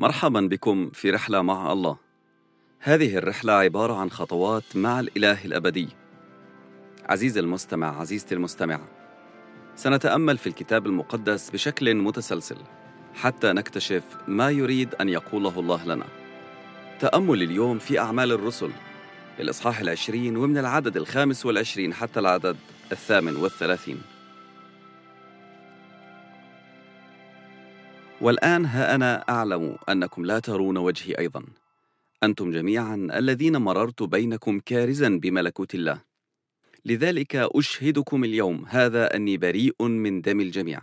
مرحبا بكم في رحلة مع الله. هذه الرحلة عبارة عن خطوات مع الإله الأبدي. عزيزي المستمع، عزيزتي المستمعة، سنتأمل في الكتاب المقدس بشكل متسلسل حتى نكتشف ما يريد أن يقوله الله لنا. تأمل اليوم في أعمال الرسل الإصحاح العشرين ومن العدد الخامس والعشرين حتى العدد الثامن والثلاثين. والآن ها أنا أعلم أنكم لا ترون وجهي أيضا. أنتم جميعا الذين مررت بينكم كارزا بملكوت الله. لذلك أشهدكم اليوم هذا أني بريء من دم الجميع.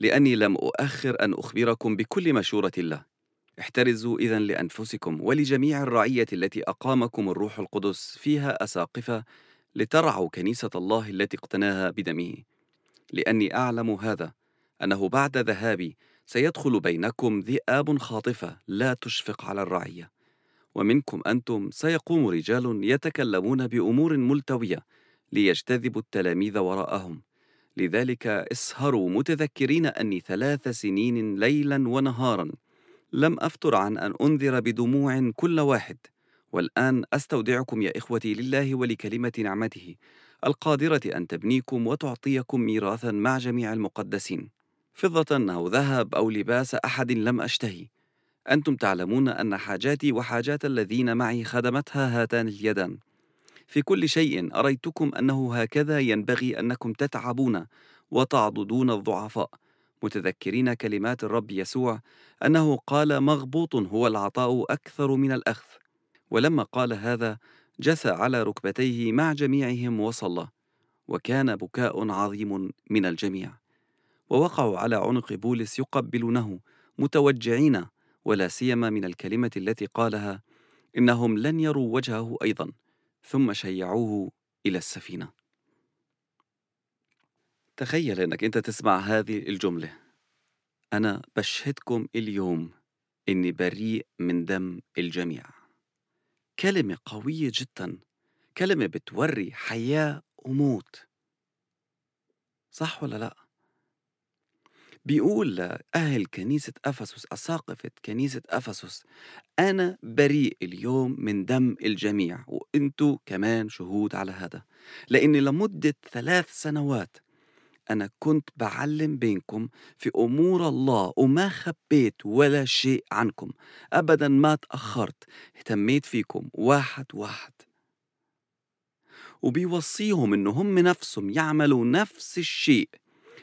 لأني لم أؤخر أن أخبركم بكل مشورة الله. احترزوا إذا لأنفسكم ولجميع الرعية التي أقامكم الروح القدس فيها أساقفة لترعوا كنيسة الله التي اقتناها بدمه. لأني أعلم هذا أنه بعد ذهابي سيدخل بينكم ذئاب خاطفة لا تشفق على الرعية. ومنكم أنتم سيقوم رجال يتكلمون بأمور ملتوية ليجتذبوا التلاميذ وراءهم. لذلك اسهروا متذكرين أني ثلاث سنين ليلا ونهارا لم أفتر عن أن أنذر بدموع كل واحد. والآن أستودعكم يا إخوتي لله ولكلمة نعمته القادرة أن تبنيكم وتعطيكم ميراثا مع جميع المقدسين. فضة أو ذهب أو لباس أحد لم أشتهي. أنتم تعلمون أن حاجاتي وحاجات الذين معي خدمتها هاتان اليدان. في كل شيء أريتكم أنه هكذا ينبغي أنكم تتعبون وتعضدون الضعفاء. متذكرين كلمات الرب يسوع أنه قال مغبوط هو العطاء أكثر من الأخذ. ولما قال هذا جثى على ركبتيه مع جميعهم وصلى. وكان بكاء عظيم من الجميع. ووقعوا على عنق بولس يقبلونه متوجعين ولا سيما من الكلمة التي قالها إنهم لن يروا وجهه أيضا ثم شيعوه إلى السفينة. تخيل أنك أنت تسمع هذه الجملة. أنا بشهدكم اليوم إني بريء من دم الجميع. كلمة قوية جدا كلمة بتوري حياة وموت. صح ولا لأ؟ بيقول لأهل كنيسة أفسس أساقفة كنيسة أفسس أنا بريء اليوم من دم الجميع وأنتوا كمان شهود على هذا لأني لمدة ثلاث سنوات أنا كنت بعلم بينكم في أمور الله وما خبيت ولا شيء عنكم أبدا ما تأخرت اهتميت فيكم واحد واحد. وبيوصيهم إنه هم نفسهم يعملوا نفس الشيء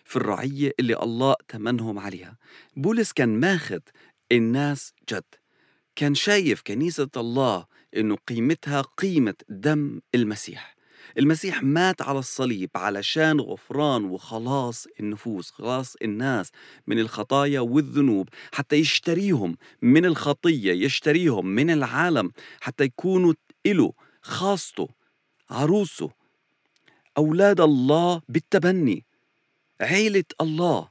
في الرعية اللي الله تمنهم عليها. بولس كان ماخذ الناس جد. كان شايف كنيسة الله إنه قيمتها قيمة دم المسيح. المسيح مات على الصليب علشان غفران وخلاص النفوس خلاص الناس من الخطايا والذنوب حتى يشتريهم من الخطية يشتريهم من العالم حتى يكونوا إله خاصته عروسه. أولاد الله بالتبني. عيلة الله.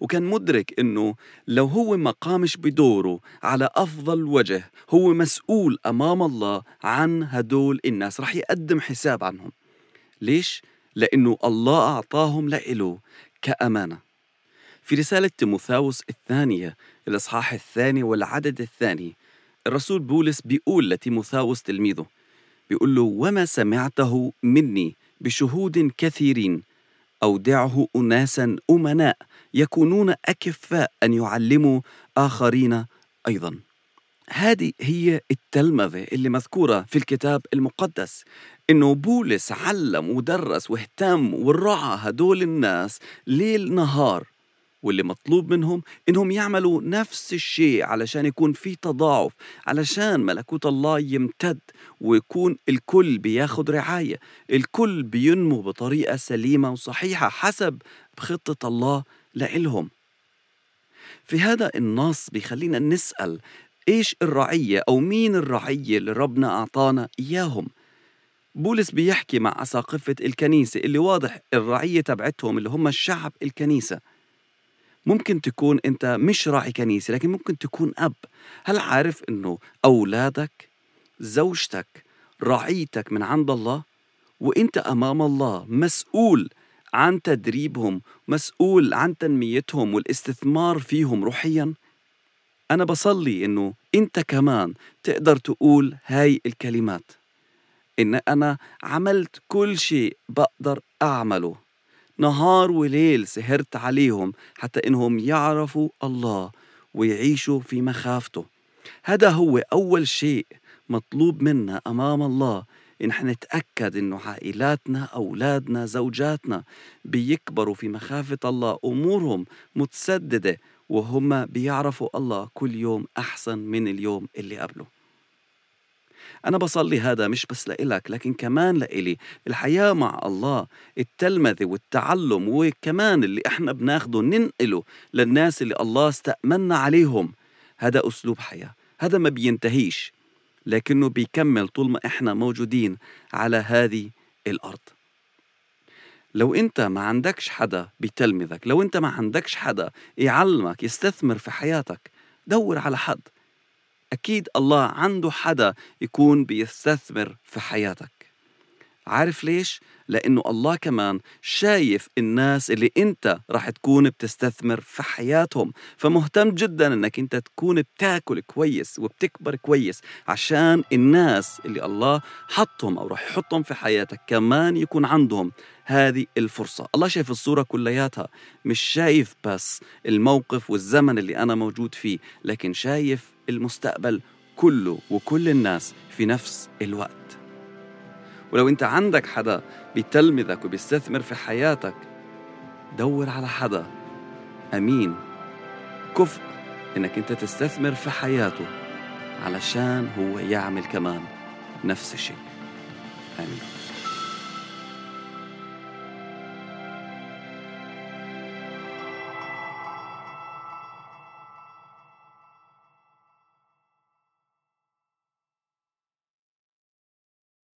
وكان مدرك إنه لو هو ما قامش بدوره على أفضل وجه هو مسؤول أمام الله عن هدول الناس. رح يقدم حساب عنهم. ليش؟ لأنه الله أعطاهم لإله كأمانة. في رسالة تيموثاوس الثانية الإصحاح الثاني والعدد الثاني الرسول بولس بيقول لتيموثاوس تلميذه بيقول له وما سمعته مني بشهود كثيرين أودعه أناسا أمناء يكونون أكفاء أن يعلموا آخرين أيضا. هذه هي التلمذة اللي مذكورة في الكتاب المقدس إنه بولس علم ودرس واهتم ورعى هدول الناس ليل نهار واللي مطلوب منهم إنهم يعملوا نفس الشيء علشان يكون في تضاعف علشان ملكوت الله يمتد ويكون الكل بياخد رعاية الكل بينمو بطريقة سليمة وصحيحة حسب خطة الله لإلهم. في هذا النص بيخلينا نسأل إيش الرعية أو مين الرعية اللي ربنا أعطانا إياهم؟ بولس بيحكي مع أساقفة الكنيسة اللي واضح الرعية تبعتهم اللي هم الشعب الكنيسة. ممكن تكون أنت مش راعي كنيسة لكن ممكن تكون أب. هل عارف أنه أولادك زوجتك رعيتك من عند الله؟ وأنت أمام الله مسؤول عن تدريبهم مسؤول عن تنميتهم والاستثمار فيهم روحيا؟ أنا بصلي إنه أنت كمان تقدر تقول هاي الكلمات. إن أنا عملت كل شيء بقدر أعمله. نهار وليل سهرت عليهم حتى إنهم يعرفوا الله ويعيشوا في مخافته. هذا هو أول شيء مطلوب منا أمام الله إن إحنا نتأكد إنه عائلاتنا أولادنا زوجاتنا بيكبروا في مخافة الله أمورهم متسددة وهم بيعرفوا الله كل يوم أحسن من اليوم اللي قبله. أنا بصلي هذا مش بس لإلك لكن كمان لإلي. الحياة مع الله التلمذة والتعلم وكمان اللي إحنا بناخده ننقله للناس اللي الله استأمنا عليهم. هذا أسلوب حياة. هذا ما بينتهيش لكنه بيكمل طول ما إحنا موجودين على هذه الأرض. لو أنت ما عندكش حدا بيتلمذك لو أنت ما عندكش حدا يعلمك يستثمر في حياتك دور على حد. أكيد الله عنده حدا يكون بيستثمر في حياتك عارف ليش؟ لأنه الله كمان شايف الناس اللي أنت راح تكون بتستثمر في حياتهم فمهتم جدا أنك أنت تكون بتاكل كويس وبتكبر كويس عشان الناس اللي الله حطهم أو راح يحطهم في حياتك كمان يكون عندهم هذه الفرصة الله شايف الصورة كلياتها مش شايف بس الموقف والزمن اللي أنا موجود فيه لكن شايف المستقبل كله وكل الناس في نفس الوقت. ولو انت عندك حدا بيتلمذك وبيستثمر في حياتك دور على حدا. أمين. كفء إنك انت تستثمر في حياته علشان هو يعمل كمان نفس الشيء. أمين.